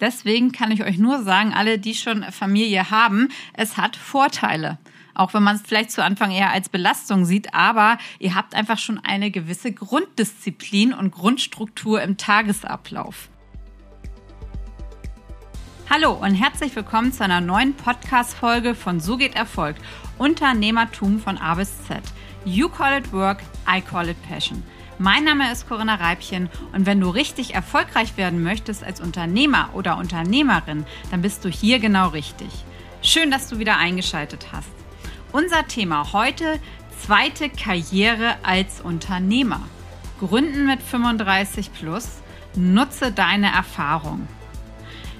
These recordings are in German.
Deswegen kann ich euch nur sagen, alle, die schon Familie haben, es hat Vorteile. Auch wenn man es vielleicht zu Anfang eher als Belastung sieht, aber ihr habt einfach schon eine gewisse Grunddisziplin und Grundstruktur im Tagesablauf. Hallo und herzlich willkommen zu einer neuen Podcast-Folge von So geht Erfolg. Unternehmertum von A bis Z. You call it work, I call it passion. Mein Name ist Corinna Reibchen und wenn du richtig erfolgreich werden möchtest als Unternehmer oder Unternehmerin, dann bist du hier genau richtig. Schön, dass du wieder eingeschaltet hast. Unser Thema heute, zweite Karriere als Unternehmer. Gründen mit 35 plus, nutze deine Erfahrung.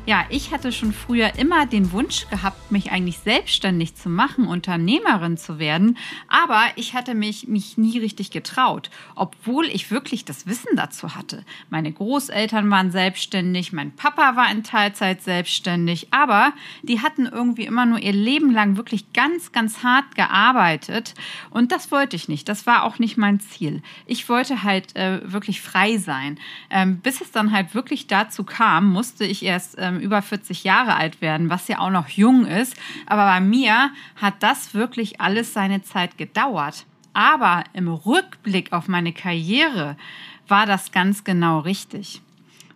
Ja, ich hatte schon früher immer den Wunsch gehabt, mich eigentlich selbstständig zu machen, Unternehmerin zu werden, aber ich hatte mich, mich nie richtig getraut, obwohl ich wirklich das Wissen dazu hatte. Meine Großeltern waren selbstständig, mein Papa war in Teilzeit selbstständig, aber die hatten irgendwie immer nur ihr Leben lang wirklich ganz, ganz hart gearbeitet und das wollte ich nicht. Das war auch nicht mein Ziel. Ich wollte halt äh, wirklich frei sein. Ähm, bis es dann halt wirklich dazu kam, musste ich erst ähm, über 40 Jahre alt werden, was ja auch noch jung ist. Aber bei mir hat das wirklich alles seine Zeit gedauert. Aber im Rückblick auf meine Karriere war das ganz genau richtig.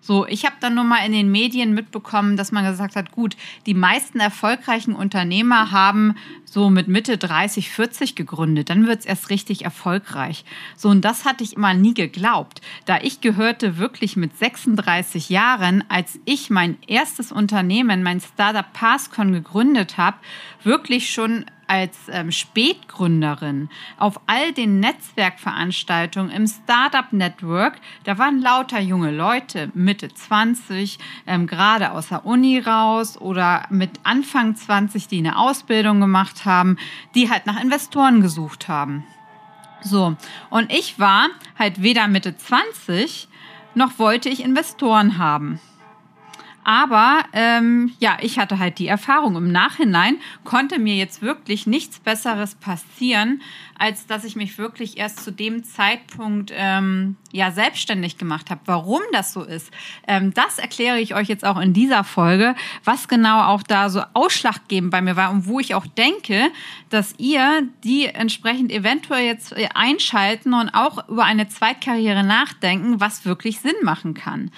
So, ich habe dann nur mal in den Medien mitbekommen, dass man gesagt hat, gut, die meisten erfolgreichen Unternehmer haben so mit Mitte 30, 40 gegründet. Dann wird's erst richtig erfolgreich. So, und das hatte ich immer nie geglaubt. Da ich gehörte wirklich mit 36 Jahren, als ich mein erstes Unternehmen, mein Startup Passcon gegründet habe, wirklich schon als ähm, Spätgründerin auf all den Netzwerkveranstaltungen im Startup Network, da waren lauter junge Leute, Mitte 20, ähm, gerade aus der Uni raus oder mit Anfang 20, die eine Ausbildung gemacht haben, die halt nach Investoren gesucht haben. So, und ich war halt weder Mitte 20 noch wollte ich Investoren haben. Aber ähm, ja, ich hatte halt die Erfahrung. Im Nachhinein konnte mir jetzt wirklich nichts Besseres passieren, als dass ich mich wirklich erst zu dem Zeitpunkt ähm, ja selbstständig gemacht habe. Warum das so ist, ähm, das erkläre ich euch jetzt auch in dieser Folge, was genau auch da so ausschlaggebend bei mir war und wo ich auch denke, dass ihr die entsprechend eventuell jetzt einschalten und auch über eine Zweitkarriere nachdenken, was wirklich Sinn machen kann.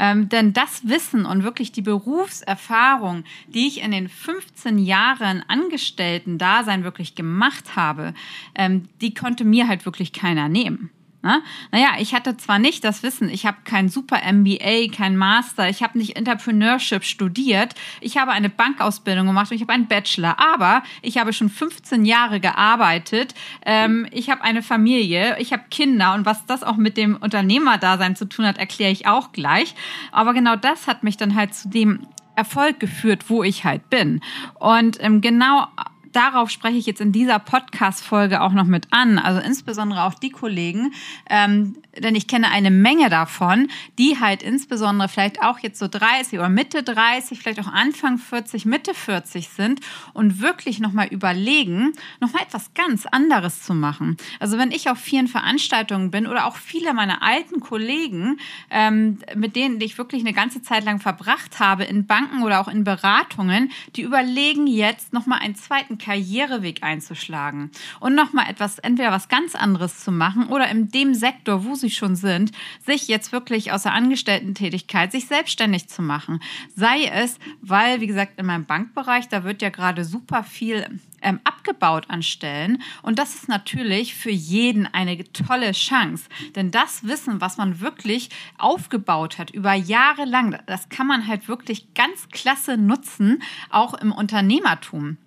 Ähm, denn das Wissen und wirklich die Berufserfahrung, die ich in den 15 Jahren Angestellten-Dasein wirklich gemacht habe, ähm, die konnte mir halt wirklich keiner nehmen. Ne? Naja, ich hatte zwar nicht das Wissen, ich habe kein super MBA, kein Master, ich habe nicht Entrepreneurship studiert, ich habe eine Bankausbildung gemacht und ich habe einen Bachelor, aber ich habe schon 15 Jahre gearbeitet, ähm, ich habe eine Familie, ich habe Kinder und was das auch mit dem Unternehmerdasein zu tun hat, erkläre ich auch gleich. Aber genau das hat mich dann halt zu dem Erfolg geführt, wo ich halt bin. Und ähm, genau darauf spreche ich jetzt in dieser Podcast-Folge auch noch mit an. Also insbesondere auch die Kollegen, ähm, denn ich kenne eine Menge davon, die halt insbesondere vielleicht auch jetzt so 30 oder Mitte 30, vielleicht auch Anfang 40, Mitte 40 sind und wirklich nochmal überlegen, nochmal etwas ganz anderes zu machen. Also wenn ich auf vielen Veranstaltungen bin oder auch viele meiner alten Kollegen, ähm, mit denen ich wirklich eine ganze Zeit lang verbracht habe, in Banken oder auch in Beratungen, die überlegen jetzt nochmal einen zweiten Karriereweg einzuschlagen und nochmal etwas, entweder was ganz anderes zu machen oder in dem Sektor, wo sie schon sind, sich jetzt wirklich aus der Angestellten-Tätigkeit sich selbstständig zu machen. Sei es, weil, wie gesagt, in meinem Bankbereich, da wird ja gerade super viel ähm, abgebaut an Stellen. Und das ist natürlich für jeden eine tolle Chance. Denn das Wissen, was man wirklich aufgebaut hat über Jahre lang, das kann man halt wirklich ganz klasse nutzen, auch im Unternehmertum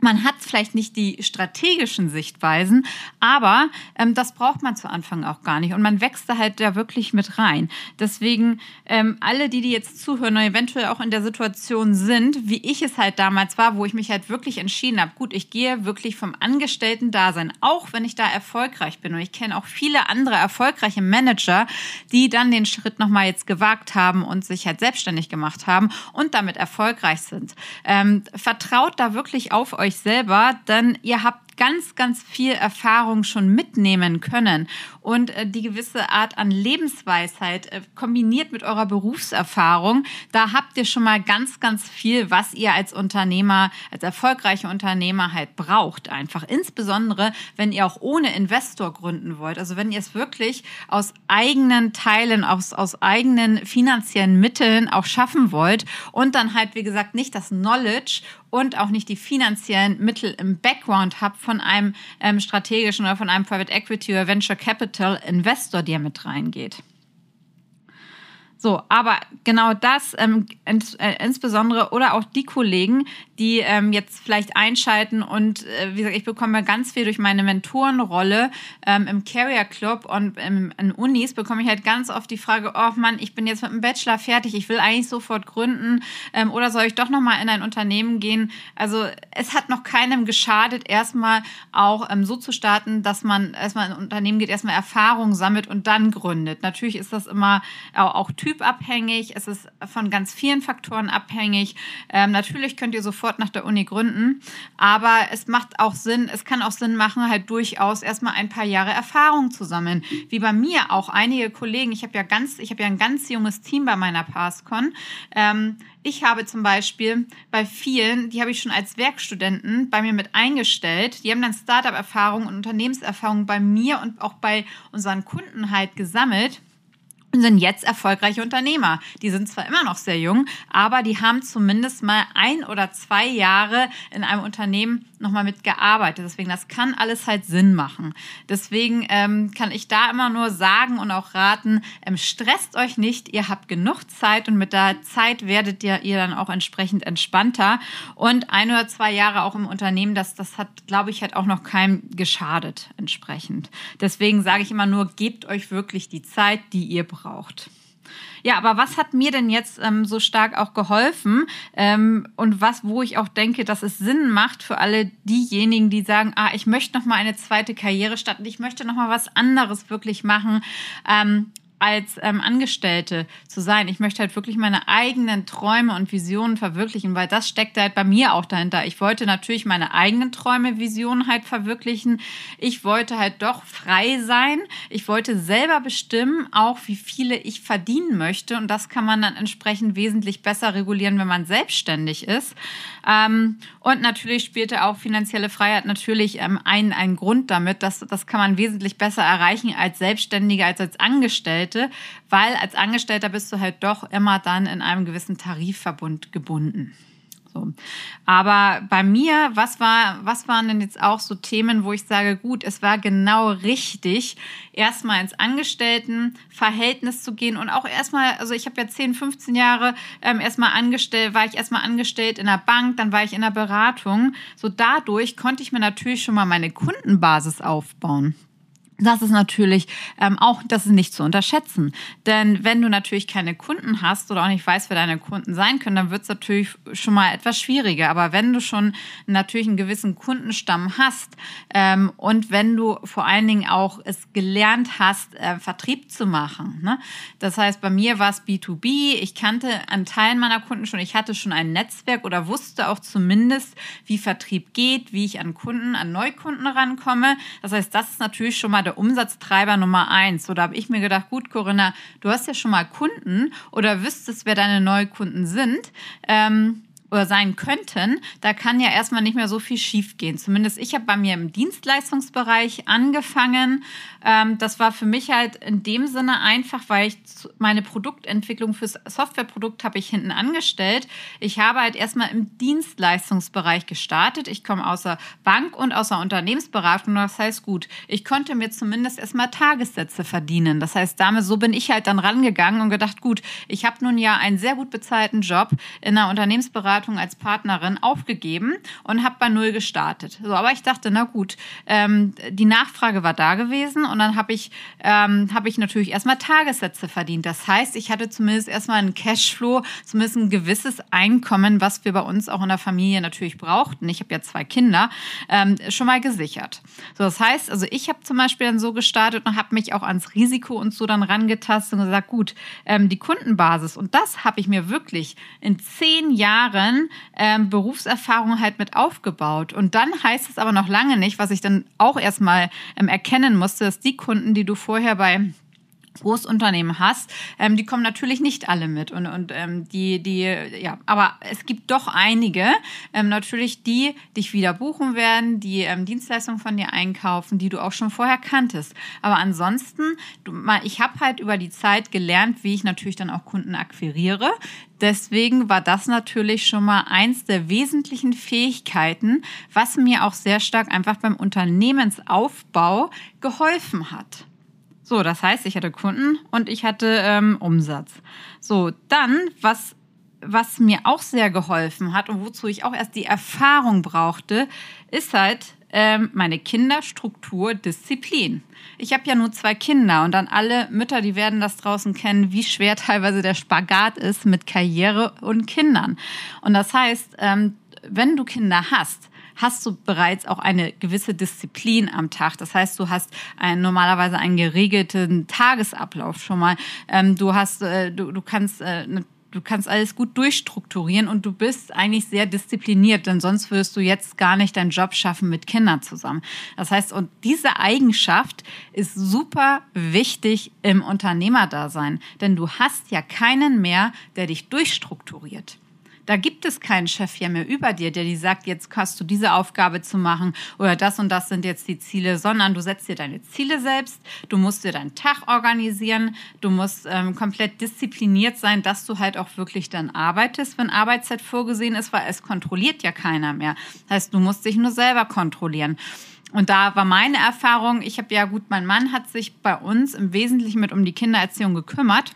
man hat vielleicht nicht die strategischen Sichtweisen, aber ähm, das braucht man zu Anfang auch gar nicht. Und man wächst da halt da wirklich mit rein. Deswegen, ähm, alle, die, die jetzt zuhören und eventuell auch in der Situation sind, wie ich es halt damals war, wo ich mich halt wirklich entschieden habe, gut, ich gehe wirklich vom Angestellten-Dasein, auch wenn ich da erfolgreich bin. Und ich kenne auch viele andere erfolgreiche Manager, die dann den Schritt nochmal jetzt gewagt haben und sich halt selbstständig gemacht haben und damit erfolgreich sind. Ähm, vertraut da wirklich auf euch euch selber, denn ihr habt ganz, ganz viel Erfahrung schon mitnehmen können und äh, die gewisse Art an Lebensweisheit äh, kombiniert mit eurer Berufserfahrung, da habt ihr schon mal ganz, ganz viel, was ihr als Unternehmer, als erfolgreiche Unternehmer halt braucht einfach. Insbesondere, wenn ihr auch ohne Investor gründen wollt. Also wenn ihr es wirklich aus eigenen Teilen, aus, aus eigenen finanziellen Mitteln auch schaffen wollt und dann halt, wie gesagt, nicht das Knowledge und auch nicht die finanziellen Mittel im Background habt von einem ähm, strategischen oder von einem Private Equity oder Venture Capital Investor, der mit reingeht. So, aber genau das ähm, ins, äh, insbesondere oder auch die Kollegen, die ähm, jetzt vielleicht einschalten und äh, wie gesagt, ich bekomme ganz viel durch meine Mentorenrolle ähm, im Carrier Club und im, in Unis bekomme ich halt ganz oft die Frage, oh Mann, ich bin jetzt mit dem Bachelor fertig, ich will eigentlich sofort gründen ähm, oder soll ich doch nochmal in ein Unternehmen gehen? Also es hat noch keinem geschadet, erstmal auch ähm, so zu starten, dass man erstmal in ein Unternehmen geht, erstmal Erfahrung sammelt und dann gründet. Natürlich ist das immer auch, auch typabhängig, es ist von ganz vielen Faktoren abhängig. Ähm, natürlich könnt ihr sofort nach der Uni gründen, aber es macht auch Sinn, es kann auch Sinn machen, halt durchaus erstmal ein paar Jahre Erfahrung zu sammeln. Wie bei mir auch einige Kollegen, ich habe ja ganz, ich habe ja ein ganz junges Team bei meiner PassCon. Ähm, ich habe zum Beispiel bei vielen, die habe ich schon als Werkstudenten bei mir mit eingestellt, die haben dann Startup-Erfahrung und Unternehmenserfahrung bei mir und auch bei unseren Kunden halt gesammelt sind jetzt erfolgreiche Unternehmer. Die sind zwar immer noch sehr jung, aber die haben zumindest mal ein oder zwei Jahre in einem Unternehmen nochmal mitgearbeitet. Deswegen, das kann alles halt Sinn machen. Deswegen ähm, kann ich da immer nur sagen und auch raten, ähm, stresst euch nicht, ihr habt genug Zeit und mit der Zeit werdet ihr, ihr dann auch entsprechend entspannter. Und ein oder zwei Jahre auch im Unternehmen, das, das hat, glaube ich, hat auch noch keinem geschadet entsprechend. Deswegen sage ich immer nur, gebt euch wirklich die Zeit, die ihr braucht. Ja, aber was hat mir denn jetzt ähm, so stark auch geholfen ähm, und was, wo ich auch denke, dass es Sinn macht für alle diejenigen, die sagen, ah, ich möchte noch mal eine zweite Karriere starten, ich möchte noch mal was anderes wirklich machen. Ähm, als ähm, Angestellte zu sein. Ich möchte halt wirklich meine eigenen Träume und Visionen verwirklichen, weil das steckt halt bei mir auch dahinter. Ich wollte natürlich meine eigenen Träume, Visionen halt verwirklichen. Ich wollte halt doch frei sein. Ich wollte selber bestimmen, auch wie viele ich verdienen möchte. Und das kann man dann entsprechend wesentlich besser regulieren, wenn man selbstständig ist. Ähm, und natürlich spielte auch finanzielle Freiheit natürlich ähm, einen, einen Grund damit. Das, das kann man wesentlich besser erreichen als Selbstständiger, als als Angestellte, weil als Angestellter bist du halt doch immer dann in einem gewissen Tarifverbund gebunden. So. Aber bei mir, was war, was waren denn jetzt auch so Themen, wo ich sage, gut, es war genau richtig, erstmal ins Angestelltenverhältnis zu gehen und auch erstmal, also ich habe ja 10, 15 Jahre ähm, erstmal angestellt, war ich erstmal angestellt in der Bank, dann war ich in der Beratung. So dadurch konnte ich mir natürlich schon mal meine Kundenbasis aufbauen. Das ist natürlich ähm, auch, das ist nicht zu unterschätzen. Denn wenn du natürlich keine Kunden hast oder auch nicht weißt, wer deine Kunden sein können, dann wird es natürlich schon mal etwas schwieriger. Aber wenn du schon natürlich einen gewissen Kundenstamm hast ähm, und wenn du vor allen Dingen auch es gelernt hast, äh, Vertrieb zu machen. Ne? Das heißt, bei mir war es B2B. Ich kannte an Teilen meiner Kunden schon, ich hatte schon ein Netzwerk oder wusste auch zumindest, wie Vertrieb geht, wie ich an Kunden, an Neukunden rankomme. Das heißt, das ist natürlich schon mal der Umsatztreiber Nummer eins. So, da habe ich mir gedacht, gut, Corinna, du hast ja schon mal Kunden oder wüsstest, wer deine Neukunden sind. Ähm, oder sein könnten, da kann ja erstmal nicht mehr so viel schiefgehen. Zumindest ich habe bei mir im Dienstleistungsbereich angefangen. Ähm, das war für mich halt in dem Sinne einfach, weil ich meine Produktentwicklung fürs Softwareprodukt habe ich hinten angestellt. Ich habe halt erstmal im Dienstleistungsbereich gestartet. Ich komme aus Bank und aus Unternehmensberatung. Das heißt, gut, ich konnte mir zumindest erstmal Tagessätze verdienen. Das heißt, damit so bin ich halt dann rangegangen und gedacht, gut, ich habe nun ja einen sehr gut bezahlten Job in der Unternehmensberatung Beratung als Partnerin aufgegeben und habe bei Null gestartet. So, aber ich dachte, na gut, ähm, die Nachfrage war da gewesen und dann habe ich, ähm, hab ich natürlich erstmal Tagessätze verdient. Das heißt, ich hatte zumindest erstmal einen Cashflow, zumindest ein gewisses Einkommen, was wir bei uns auch in der Familie natürlich brauchten. Ich habe ja zwei Kinder, ähm, schon mal gesichert. So, das heißt, also ich habe zum Beispiel dann so gestartet und habe mich auch ans Risiko und so dann rangetastet und gesagt, gut, ähm, die Kundenbasis und das habe ich mir wirklich in zehn Jahren Jahren ähm, Berufserfahrung halt mit aufgebaut. Und dann heißt es aber noch lange nicht, was ich dann auch erstmal ähm, erkennen musste, dass die Kunden, die du vorher bei Großunternehmen hast, ähm, die kommen natürlich nicht alle mit und, und ähm, die, die, ja, aber es gibt doch einige, ähm, natürlich, die dich wieder buchen werden, die ähm, Dienstleistungen von dir einkaufen, die du auch schon vorher kanntest. Aber ansonsten, du, ich habe halt über die Zeit gelernt, wie ich natürlich dann auch Kunden akquiriere. Deswegen war das natürlich schon mal eins der wesentlichen Fähigkeiten, was mir auch sehr stark einfach beim Unternehmensaufbau geholfen hat. So, das heißt, ich hatte Kunden und ich hatte ähm, Umsatz. So, dann, was, was mir auch sehr geholfen hat und wozu ich auch erst die Erfahrung brauchte, ist halt ähm, meine Kinderstruktur, Disziplin. Ich habe ja nur zwei Kinder und dann alle Mütter, die werden das draußen kennen, wie schwer teilweise der Spagat ist mit Karriere und Kindern. Und das heißt, ähm, wenn du Kinder hast, hast du bereits auch eine gewisse Disziplin am Tag. Das heißt, du hast ein, normalerweise einen geregelten Tagesablauf schon mal. Ähm, du hast, äh, du, du kannst äh, du kannst alles gut durchstrukturieren und du bist eigentlich sehr diszipliniert, denn sonst wirst du jetzt gar nicht deinen Job schaffen mit Kindern zusammen. Das heißt, und diese Eigenschaft ist super wichtig im Unternehmerdasein, denn du hast ja keinen mehr, der dich durchstrukturiert. Da gibt es keinen Chef ja mehr über dir, der dir sagt, jetzt hast du diese Aufgabe zu machen oder das und das sind jetzt die Ziele, sondern du setzt dir deine Ziele selbst, du musst dir deinen Tag organisieren, du musst ähm, komplett diszipliniert sein, dass du halt auch wirklich dann arbeitest, wenn Arbeitszeit vorgesehen ist, weil es kontrolliert ja keiner mehr. Das heißt, du musst dich nur selber kontrollieren. Und da war meine Erfahrung, ich habe ja gut, mein Mann hat sich bei uns im Wesentlichen mit um die Kindererziehung gekümmert.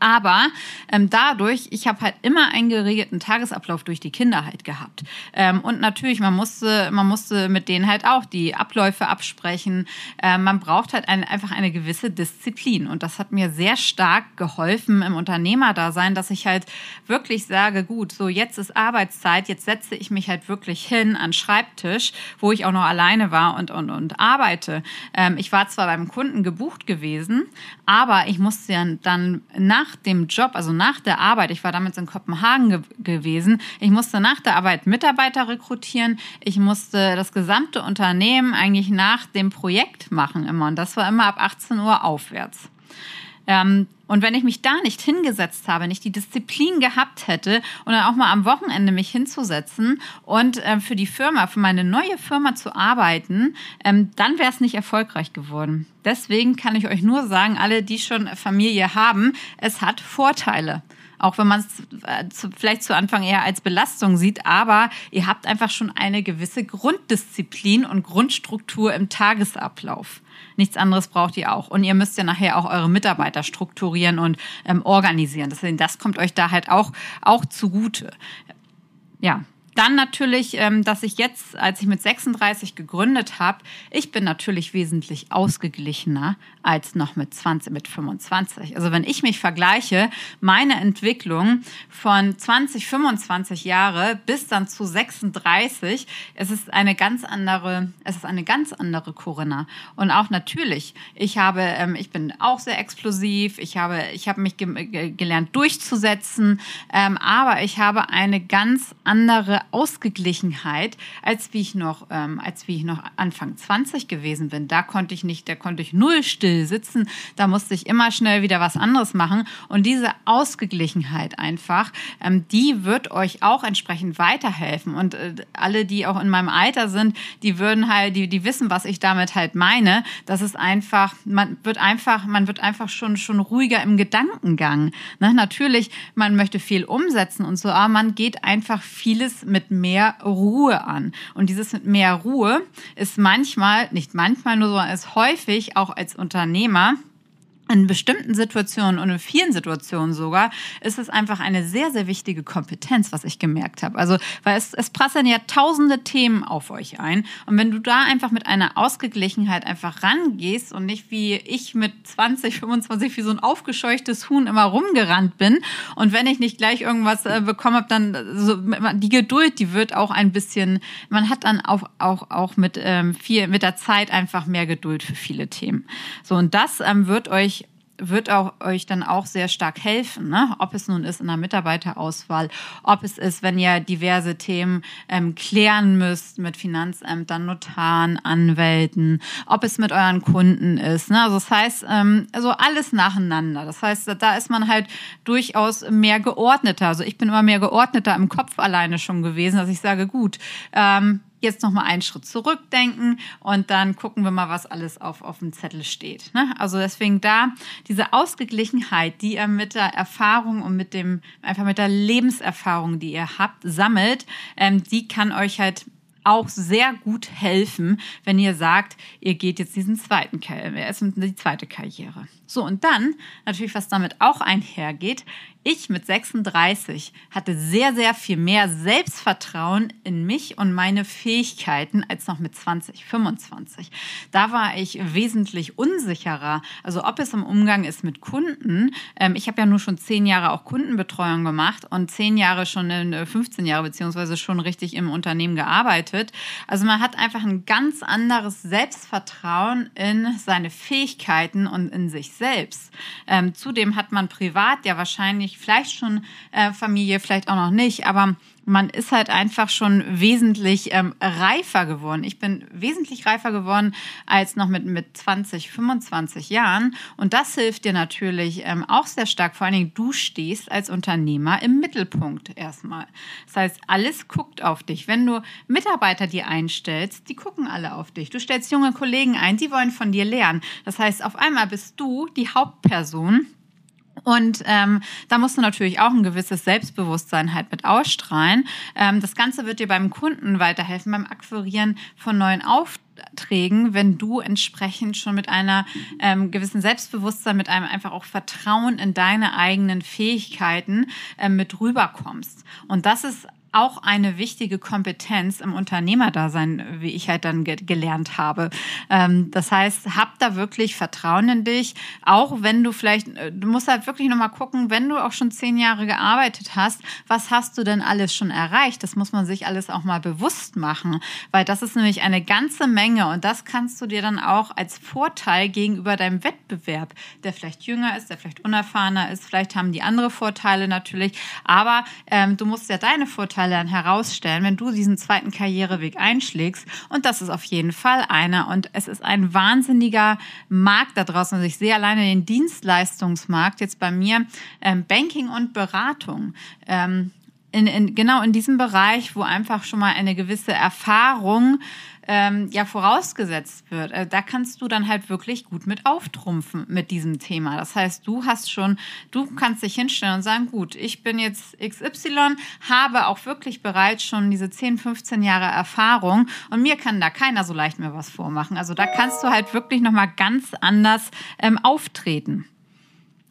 Aber ähm, dadurch, ich habe halt immer einen geregelten Tagesablauf durch die Kinder halt gehabt. Ähm, und natürlich, man musste, man musste mit denen halt auch die Abläufe absprechen. Ähm, man braucht halt ein, einfach eine gewisse Disziplin. Und das hat mir sehr stark geholfen im Unternehmerdasein, dass ich halt wirklich sage, gut, so jetzt ist Arbeitszeit, jetzt setze ich mich halt wirklich hin an Schreibtisch, wo ich auch noch alleine war und, und, und arbeite. Ähm, ich war zwar beim Kunden gebucht gewesen, aber ich musste ja dann nach nach dem Job, also nach der Arbeit, ich war damals in Kopenhagen ge gewesen, ich musste nach der Arbeit Mitarbeiter rekrutieren, ich musste das gesamte Unternehmen eigentlich nach dem Projekt machen immer und das war immer ab 18 Uhr aufwärts. Ähm, und wenn ich mich da nicht hingesetzt habe, nicht die Disziplin gehabt hätte und dann auch mal am Wochenende mich hinzusetzen und äh, für die Firma, für meine neue Firma zu arbeiten, ähm, dann wäre es nicht erfolgreich geworden. Deswegen kann ich euch nur sagen, alle, die schon Familie haben, es hat Vorteile auch wenn man es äh, vielleicht zu Anfang eher als Belastung sieht, aber ihr habt einfach schon eine gewisse Grunddisziplin und Grundstruktur im Tagesablauf. Nichts anderes braucht ihr auch. Und ihr müsst ja nachher auch eure Mitarbeiter strukturieren und ähm, organisieren. Deswegen, das kommt euch da halt auch, auch zugute. Ja, dann natürlich, ähm, dass ich jetzt, als ich mit 36 gegründet habe, ich bin natürlich wesentlich ausgeglichener als noch mit 20, mit 25. Also wenn ich mich vergleiche, meine Entwicklung von 20, 25 Jahre bis dann zu 36, es ist eine ganz andere, es ist eine ganz andere Corinna. Und auch natürlich, ich habe, ähm, ich bin auch sehr explosiv, ich habe, ich habe mich ge gelernt durchzusetzen, ähm, aber ich habe eine ganz andere Ausgeglichenheit, als wie ich noch, ähm, als wie ich noch Anfang 20 gewesen bin. Da konnte ich nicht, da konnte ich null still sitzen. Da musste ich immer schnell wieder was anderes machen. Und diese Ausgeglichenheit einfach, ähm, die wird euch auch entsprechend weiterhelfen. Und äh, alle, die auch in meinem Alter sind, die würden halt, die, die wissen, was ich damit halt meine. Das ist einfach, man wird einfach, man wird einfach schon, schon ruhiger im Gedankengang. Ne? Natürlich, man möchte viel umsetzen und so, aber man geht einfach vieles mit mehr Ruhe an. Und dieses mit mehr Ruhe ist manchmal, nicht manchmal nur, sondern ist häufig auch als Unternehmer in bestimmten Situationen und in vielen Situationen sogar ist es einfach eine sehr, sehr wichtige Kompetenz, was ich gemerkt habe. Also, weil es, es prasseln ja tausende Themen auf euch ein. Und wenn du da einfach mit einer Ausgeglichenheit einfach rangehst und nicht wie ich mit 20, 25 wie so ein aufgescheuchtes Huhn immer rumgerannt bin und wenn ich nicht gleich irgendwas äh, bekommen habe, dann so, die Geduld, die wird auch ein bisschen, man hat dann auch, auch, auch mit, ähm, viel, mit der Zeit einfach mehr Geduld für viele Themen. So, und das ähm, wird euch wird auch euch dann auch sehr stark helfen, ne? ob es nun ist in der Mitarbeiterauswahl, ob es ist, wenn ihr diverse Themen ähm, klären müsst mit Finanzämtern, Notaren, Anwälten, ob es mit euren Kunden ist. Ne? Also das heißt, ähm, also alles nacheinander. Das heißt, da ist man halt durchaus mehr geordneter. Also ich bin immer mehr geordneter im Kopf alleine schon gewesen, dass ich sage, gut, ähm, jetzt noch mal einen Schritt zurückdenken und dann gucken wir mal, was alles auf, auf dem Zettel steht. Ne? Also deswegen da diese Ausgeglichenheit, die ihr mit der Erfahrung und mit dem, einfach mit der Lebenserfahrung, die ihr habt, sammelt, ähm, die kann euch halt auch sehr gut helfen, wenn ihr sagt, ihr geht jetzt diesen zweiten, erst die zweite Karriere. So, und dann natürlich, was damit auch einhergeht, ich mit 36 hatte sehr, sehr viel mehr Selbstvertrauen in mich und meine Fähigkeiten als noch mit 20, 25. Da war ich wesentlich unsicherer. Also ob es im Umgang ist mit Kunden. Ähm, ich habe ja nur schon zehn Jahre auch Kundenbetreuung gemacht und zehn Jahre schon in 15 äh, Jahre beziehungsweise schon richtig im Unternehmen gearbeitet. Also man hat einfach ein ganz anderes Selbstvertrauen in seine Fähigkeiten und in sich selbst. Ähm, zudem hat man privat ja wahrscheinlich vielleicht schon äh, Familie, vielleicht auch noch nicht, aber man ist halt einfach schon wesentlich ähm, reifer geworden. Ich bin wesentlich reifer geworden als noch mit, mit 20, 25 Jahren. Und das hilft dir natürlich ähm, auch sehr stark. Vor allen Dingen, du stehst als Unternehmer im Mittelpunkt erstmal. Das heißt, alles guckt auf dich. Wenn du Mitarbeiter dir einstellst, die gucken alle auf dich. Du stellst junge Kollegen ein, die wollen von dir lernen. Das heißt, auf einmal bist du die Hauptperson und ähm, da musst du natürlich auch ein gewisses Selbstbewusstsein halt mit ausstrahlen. Ähm, das Ganze wird dir beim Kunden weiterhelfen, beim Akquirieren von neuen Aufträgen, wenn du entsprechend schon mit einer ähm, gewissen Selbstbewusstsein, mit einem einfach auch Vertrauen in deine eigenen Fähigkeiten ähm, mit rüberkommst. Und das ist auch eine wichtige Kompetenz im Unternehmerdasein, wie ich halt dann ge gelernt habe. Ähm, das heißt, hab da wirklich Vertrauen in dich, auch wenn du vielleicht, äh, du musst halt wirklich nochmal gucken, wenn du auch schon zehn Jahre gearbeitet hast, was hast du denn alles schon erreicht? Das muss man sich alles auch mal bewusst machen, weil das ist nämlich eine ganze Menge und das kannst du dir dann auch als Vorteil gegenüber deinem Wettbewerb, der vielleicht jünger ist, der vielleicht unerfahrener ist, vielleicht haben die andere Vorteile natürlich, aber ähm, du musst ja deine Vorteile Vorteile dann herausstellen, wenn du diesen zweiten Karriereweg einschlägst. Und das ist auf jeden Fall einer. Und es ist ein wahnsinniger Markt da draußen. Also ich sehe alleine den Dienstleistungsmarkt jetzt bei mir, ähm, Banking und Beratung. Ähm, in, in, genau in diesem Bereich, wo einfach schon mal eine gewisse Erfahrung ähm, ja vorausgesetzt wird, äh, da kannst du dann halt wirklich gut mit auftrumpfen mit diesem Thema. Das heißt, du hast schon, du kannst dich hinstellen und sagen, gut, ich bin jetzt XY, habe auch wirklich bereits schon diese 10, 15 Jahre Erfahrung und mir kann da keiner so leicht mehr was vormachen. Also da kannst du halt wirklich nochmal ganz anders ähm, auftreten.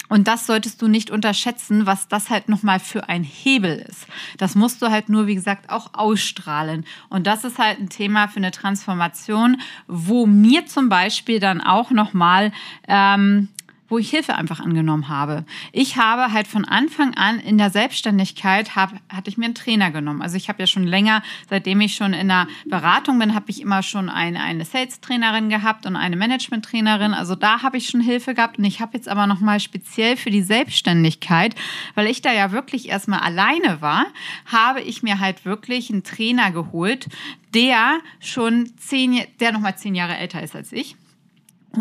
Und das solltest du nicht unterschätzen, was das halt nochmal für ein Hebel ist. Das musst du halt nur, wie gesagt, auch ausstrahlen. Und das ist halt ein Thema für eine Transformation, wo mir zum Beispiel dann auch nochmal ähm, wo ich Hilfe einfach angenommen habe. Ich habe halt von Anfang an in der Selbstständigkeit hab, hatte ich mir einen Trainer genommen. Also ich habe ja schon länger, seitdem ich schon in der Beratung bin, habe ich immer schon eine, eine Sales-Trainerin gehabt und eine Management-Trainerin. Also da habe ich schon Hilfe gehabt und ich habe jetzt aber nochmal speziell für die Selbstständigkeit, weil ich da ja wirklich erstmal alleine war, habe ich mir halt wirklich einen Trainer geholt, der schon zehn, der nochmal zehn Jahre älter ist als ich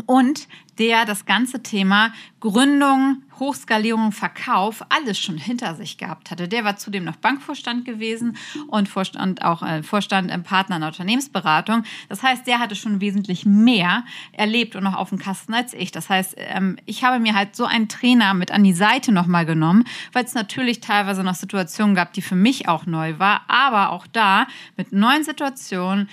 und der das ganze Thema Gründung, Hochskalierung, Verkauf alles schon hinter sich gehabt hatte. Der war zudem noch Bankvorstand gewesen und Vorstand auch äh, Vorstand im Partner in der Unternehmensberatung. Das heißt, der hatte schon wesentlich mehr erlebt und noch auf dem Kasten als ich. Das heißt, ähm, ich habe mir halt so einen Trainer mit an die Seite nochmal genommen, weil es natürlich teilweise noch Situationen gab, die für mich auch neu war, aber auch da mit neuen Situationen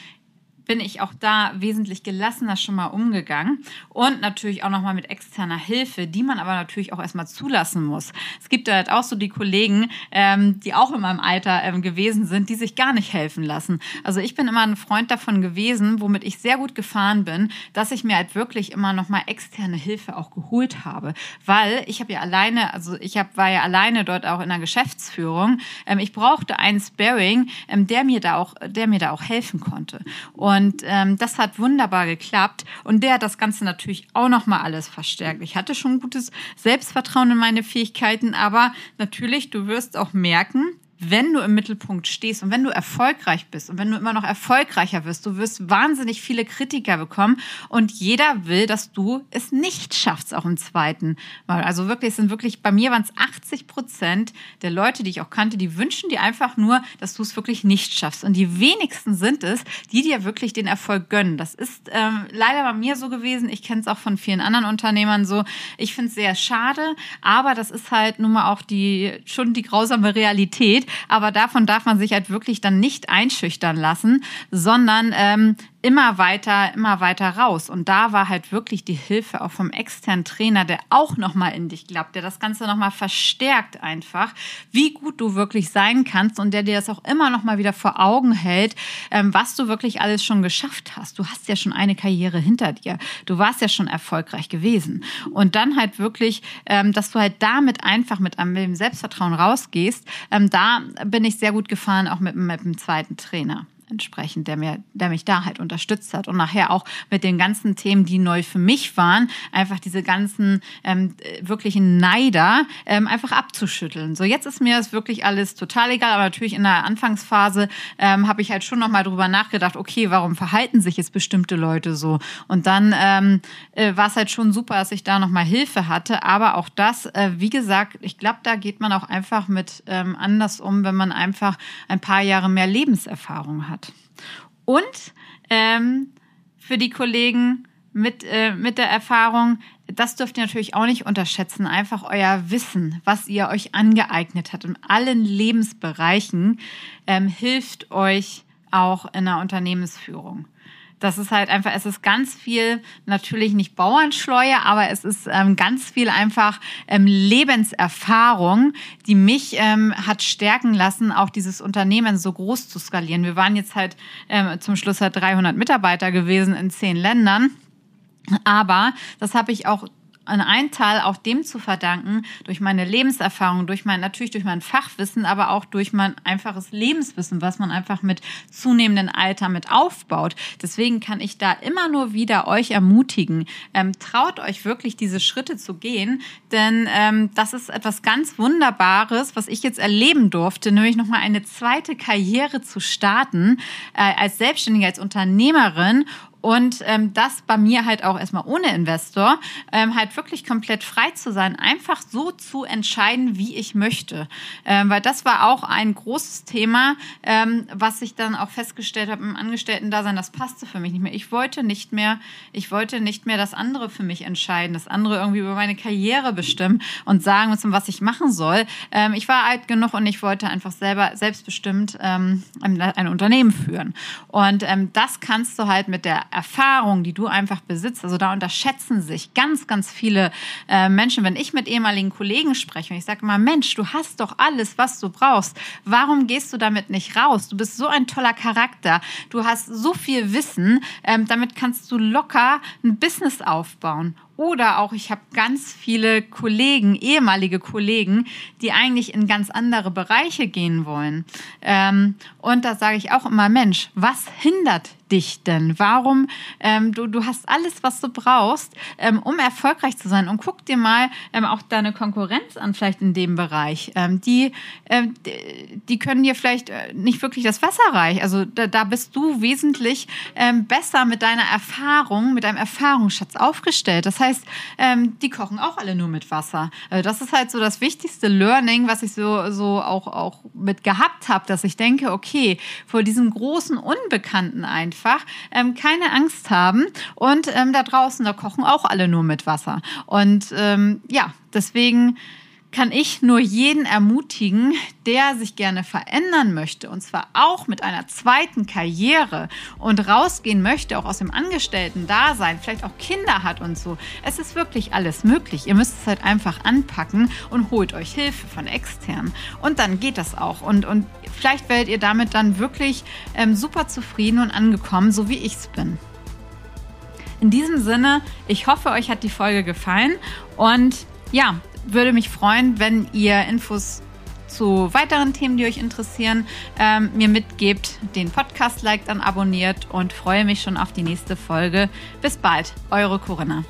bin ich auch da wesentlich gelassener schon mal umgegangen und natürlich auch nochmal mit externer Hilfe, die man aber natürlich auch erstmal zulassen muss. Es gibt halt auch so die Kollegen, ähm, die auch in meinem Alter ähm, gewesen sind, die sich gar nicht helfen lassen. Also ich bin immer ein Freund davon gewesen, womit ich sehr gut gefahren bin, dass ich mir halt wirklich immer nochmal externe Hilfe auch geholt habe, weil ich habe ja alleine, also ich hab, war ja alleine dort auch in der Geschäftsführung. Ähm, ich brauchte einen Sparing, ähm, der mir da auch, der mir da auch helfen konnte. Und Und ähm, das hat wunderbar geklappt. Und der hat das Ganze natürlich auch nochmal alles verstärkt. Ich hatte schon gutes Selbstvertrauen in meine Fähigkeiten, aber natürlich, du wirst auch merken, wenn du im Mittelpunkt stehst und wenn du erfolgreich bist und wenn du immer noch erfolgreicher wirst, du wirst wahnsinnig viele Kritiker bekommen und jeder will, dass du es nicht schaffst, auch im zweiten Mal. Also wirklich, es sind wirklich, bei mir waren es 80 Prozent der Leute, die ich auch kannte, die wünschen dir einfach nur, dass du es wirklich nicht schaffst. Und die wenigsten sind es, die dir wirklich den Erfolg gönnen. Das ist ähm, leider bei mir so gewesen. Ich kenne es auch von vielen anderen Unternehmern so. Ich finde es sehr schade, aber das ist halt nun mal auch die, schon die grausame Realität aber davon darf man sich halt wirklich dann nicht einschüchtern lassen, sondern ähm, immer weiter, immer weiter raus. Und da war halt wirklich die Hilfe auch vom externen Trainer, der auch nochmal in dich glaubt, der das Ganze nochmal verstärkt einfach, wie gut du wirklich sein kannst und der dir das auch immer nochmal wieder vor Augen hält, ähm, was du wirklich alles schon geschafft hast. Du hast ja schon eine Karriere hinter dir. Du warst ja schon erfolgreich gewesen. Und dann halt wirklich, ähm, dass du halt damit einfach mit einem Selbstvertrauen rausgehst, ähm, da bin ich sehr gut gefahren, auch mit, mit dem zweiten Trainer entsprechend, der mir, der mich da halt unterstützt hat und nachher auch mit den ganzen Themen, die neu für mich waren, einfach diese ganzen ähm, wirklichen Neider ähm, einfach abzuschütteln. So jetzt ist mir das wirklich alles total egal, aber natürlich in der Anfangsphase ähm, habe ich halt schon noch mal drüber nachgedacht, okay, warum verhalten sich jetzt bestimmte Leute so? Und dann ähm, äh, war es halt schon super, dass ich da noch mal Hilfe hatte, aber auch das, äh, wie gesagt, ich glaube, da geht man auch einfach mit ähm, anders um, wenn man einfach ein paar Jahre mehr Lebenserfahrung hat. Und ähm, für die Kollegen mit, äh, mit der Erfahrung, das dürft ihr natürlich auch nicht unterschätzen. Einfach euer Wissen, was ihr euch angeeignet habt in allen Lebensbereichen, ähm, hilft euch auch in der Unternehmensführung. Das ist halt einfach, es ist ganz viel, natürlich nicht Bauernschleue, aber es ist ähm, ganz viel einfach ähm, Lebenserfahrung, die mich ähm, hat stärken lassen, auch dieses Unternehmen so groß zu skalieren. Wir waren jetzt halt ähm, zum Schluss halt 300 Mitarbeiter gewesen in zehn Ländern. Aber das habe ich auch einen Teil auch dem zu verdanken, durch meine Lebenserfahrung, durch mein, natürlich durch mein Fachwissen, aber auch durch mein einfaches Lebenswissen, was man einfach mit zunehmendem Alter mit aufbaut. Deswegen kann ich da immer nur wieder euch ermutigen, ähm, traut euch wirklich diese Schritte zu gehen, denn ähm, das ist etwas ganz Wunderbares, was ich jetzt erleben durfte, nämlich nochmal eine zweite Karriere zu starten, äh, als Selbstständige, als Unternehmerin und ähm, das bei mir halt auch erstmal ohne Investor, ähm, halt wirklich komplett frei zu sein, einfach so zu entscheiden, wie ich möchte. Ähm, weil das war auch ein großes Thema, ähm, was ich dann auch festgestellt habe im Angestellten-Dasein, das passte für mich nicht mehr. Ich wollte nicht mehr, ich wollte nicht mehr das andere für mich entscheiden, das andere irgendwie über meine Karriere bestimmen und sagen müssen, was ich machen soll. Ähm, ich war alt genug und ich wollte einfach selber selbstbestimmt ähm, ein Unternehmen führen. Und ähm, das kannst du halt mit der Erfahrung, die du einfach besitzt, also da unterschätzen sich ganz, ganz viele äh, Menschen. Wenn ich mit ehemaligen Kollegen spreche und ich sage mal, Mensch, du hast doch alles, was du brauchst. Warum gehst du damit nicht raus? Du bist so ein toller Charakter. Du hast so viel Wissen. Ähm, damit kannst du locker ein Business aufbauen. Oder auch, ich habe ganz viele Kollegen, ehemalige Kollegen, die eigentlich in ganz andere Bereiche gehen wollen. Ähm, und da sage ich auch immer, Mensch, was hindert dich denn? Warum? Ähm, du, du hast alles, was du brauchst, ähm, um erfolgreich zu sein. Und guck dir mal ähm, auch deine Konkurrenz an, vielleicht in dem Bereich. Ähm, die, äh, die können dir vielleicht äh, nicht wirklich das Wasser reichen. Also da, da bist du wesentlich ähm, besser mit deiner Erfahrung, mit deinem Erfahrungsschatz aufgestellt. Das heißt, ähm, die kochen auch alle nur mit Wasser. Also das ist halt so das wichtigste Learning, was ich so, so auch, auch mit gehabt habe, dass ich denke, okay, vor diesem großen Unbekannten einfach, einfach ähm, keine Angst haben. Und ähm, da draußen, da kochen auch alle nur mit Wasser. Und ähm, ja, deswegen kann ich nur jeden ermutigen, der sich gerne verändern möchte, und zwar auch mit einer zweiten Karriere und rausgehen möchte, auch aus dem Angestellten-Dasein, vielleicht auch Kinder hat und so. Es ist wirklich alles möglich. Ihr müsst es halt einfach anpacken und holt euch Hilfe von extern. Und dann geht das auch. Und, und vielleicht werdet ihr damit dann wirklich ähm, super zufrieden und angekommen, so wie ich es bin. In diesem Sinne, ich hoffe, euch hat die Folge gefallen und ja, würde mich freuen, wenn ihr Infos zu weiteren Themen, die euch interessieren, ähm, mir mitgebt, den Podcast liked, dann abonniert und freue mich schon auf die nächste Folge. Bis bald, eure Corinna.